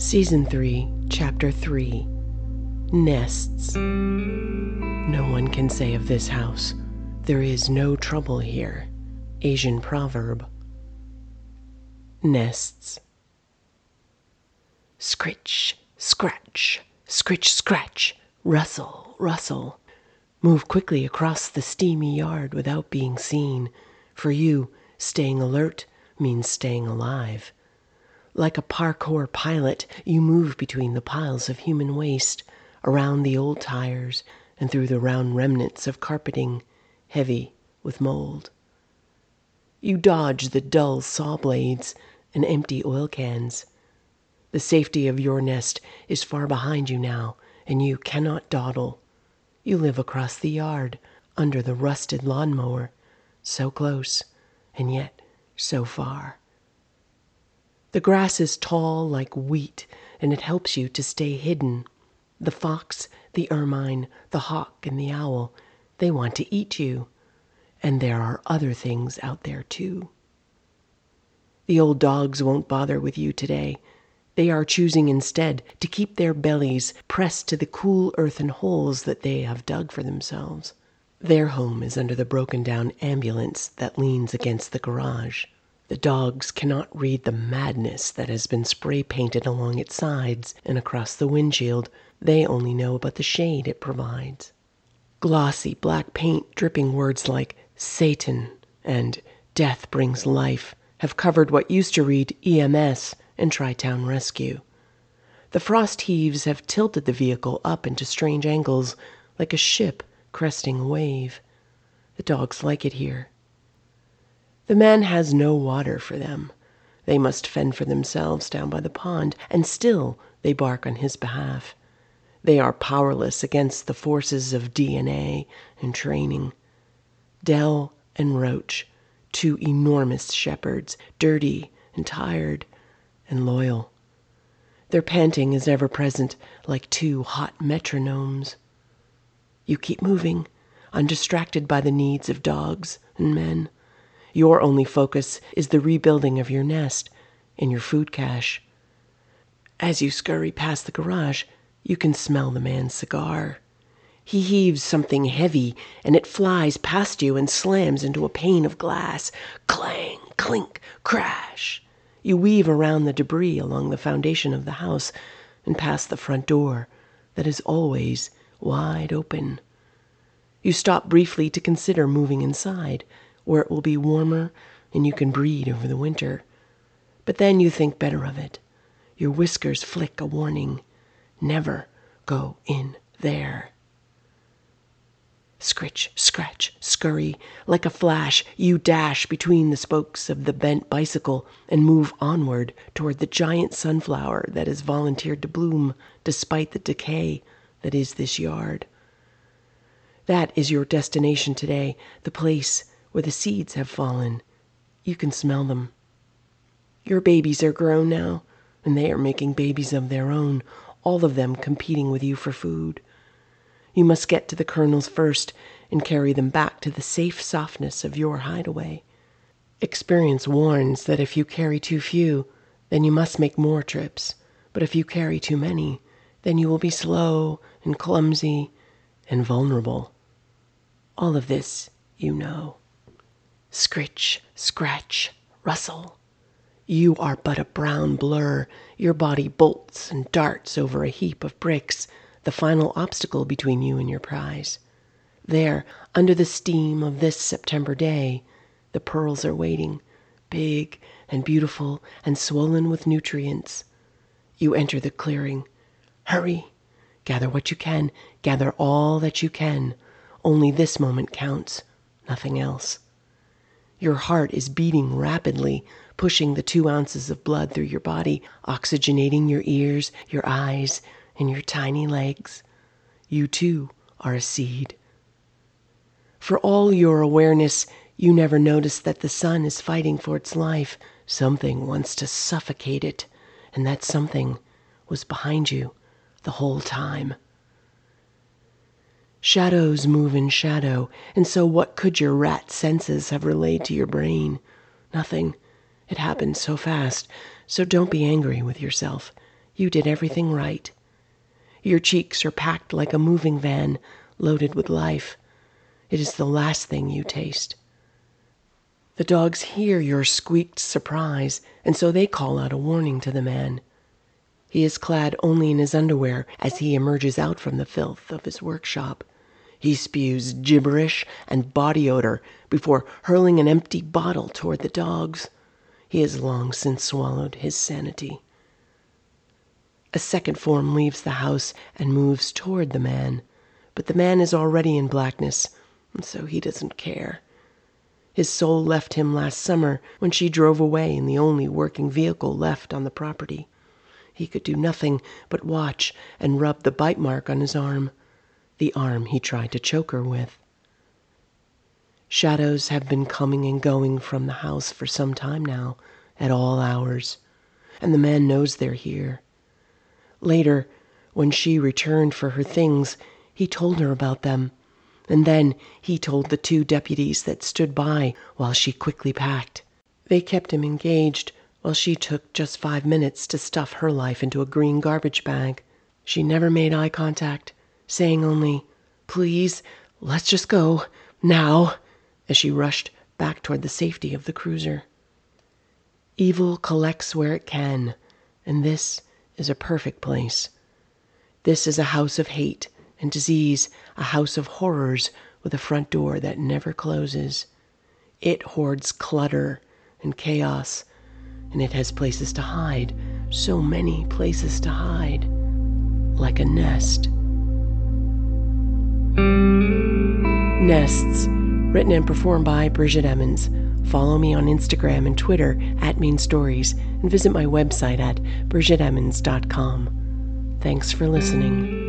Season 3, Chapter 3 Nests. No one can say of this house, There is no trouble here. Asian proverb. Nests. Scritch, scratch, scritch, scratch, rustle, rustle. Move quickly across the steamy yard without being seen. For you, staying alert means staying alive. Like a parkour pilot, you move between the piles of human waste, around the old tires, and through the round remnants of carpeting, heavy with mold. You dodge the dull saw blades and empty oil cans. The safety of your nest is far behind you now, and you cannot dawdle. You live across the yard, under the rusted lawn mower, so close, and yet so far. The grass is tall like wheat, and it helps you to stay hidden. The fox, the ermine, the hawk, and the owl, they want to eat you. And there are other things out there too. The old dogs won't bother with you today. They are choosing instead to keep their bellies pressed to the cool earthen holes that they have dug for themselves. Their home is under the broken down ambulance that leans against the garage. The dogs cannot read the madness that has been spray painted along its sides and across the windshield. They only know about the shade it provides. Glossy black paint dripping words like Satan and Death brings life have covered what used to read EMS and Tri-Town Rescue. The frost heaves have tilted the vehicle up into strange angles like a ship cresting a wave. The dogs like it here. The man has no water for them. They must fend for themselves down by the pond, and still they bark on his behalf. They are powerless against the forces of DNA and training. Dell and Roach, two enormous shepherds, dirty and tired and loyal. Their panting is ever present, like two hot metronomes. You keep moving, undistracted by the needs of dogs and men. Your only focus is the rebuilding of your nest and your food cache. As you scurry past the garage, you can smell the man's cigar. He heaves something heavy, and it flies past you and slams into a pane of glass. Clang, clink, crash. You weave around the debris along the foundation of the house and past the front door that is always wide open. You stop briefly to consider moving inside where it will be warmer and you can breed over the winter. But then you think better of it. Your whiskers flick a warning. Never go in there. Scritch, scratch, scurry. Like a flash, you dash between the spokes of the bent bicycle and move onward toward the giant sunflower that has volunteered to bloom despite the decay that is this yard. That is your destination today, the place where the seeds have fallen. You can smell them. Your babies are grown now, and they are making babies of their own, all of them competing with you for food. You must get to the kernels first and carry them back to the safe softness of your hideaway. Experience warns that if you carry too few, then you must make more trips. But if you carry too many, then you will be slow and clumsy and vulnerable. All of this you know. Scritch, scratch, rustle. You are but a brown blur. Your body bolts and darts over a heap of bricks, the final obstacle between you and your prize. There, under the steam of this September day, the pearls are waiting, big and beautiful and swollen with nutrients. You enter the clearing. Hurry! Gather what you can. Gather all that you can. Only this moment counts, nothing else. Your heart is beating rapidly, pushing the two ounces of blood through your body, oxygenating your ears, your eyes, and your tiny legs. You too are a seed. For all your awareness, you never notice that the sun is fighting for its life. Something wants to suffocate it, and that something was behind you the whole time. Shadows move in shadow, and so what could your rat senses have relayed to your brain? Nothing. It happened so fast, so don't be angry with yourself. You did everything right. Your cheeks are packed like a moving van loaded with life. It is the last thing you taste. The dogs hear your squeaked surprise, and so they call out a warning to the man. He is clad only in his underwear as he emerges out from the filth of his workshop. He spews gibberish and body odor before hurling an empty bottle toward the dogs. He has long since swallowed his sanity. A second form leaves the house and moves toward the man, but the man is already in blackness, and so he doesn't care. His soul left him last summer when she drove away in the only working vehicle left on the property. He could do nothing but watch and rub the bite mark on his arm, the arm he tried to choke her with. Shadows have been coming and going from the house for some time now, at all hours, and the man knows they're here. Later, when she returned for her things, he told her about them and then he told the two deputies that stood by while she quickly packed. They kept him engaged while she took just five minutes to stuff her life into a green garbage bag. She never made eye contact, saying only, Please, let's just go, now, as she rushed back toward the safety of the cruiser. Evil collects where it can, and this is a perfect place. This is a house of hate and disease, a house of horrors with a front door that never closes. It hoards clutter and chaos, and it has places to hide, so many places to hide, like a nest. Nests, written and performed by Bridget Emmons. Follow me on Instagram and Twitter at Mean Stories and visit my website at bridgetemmons.com. Thanks for listening.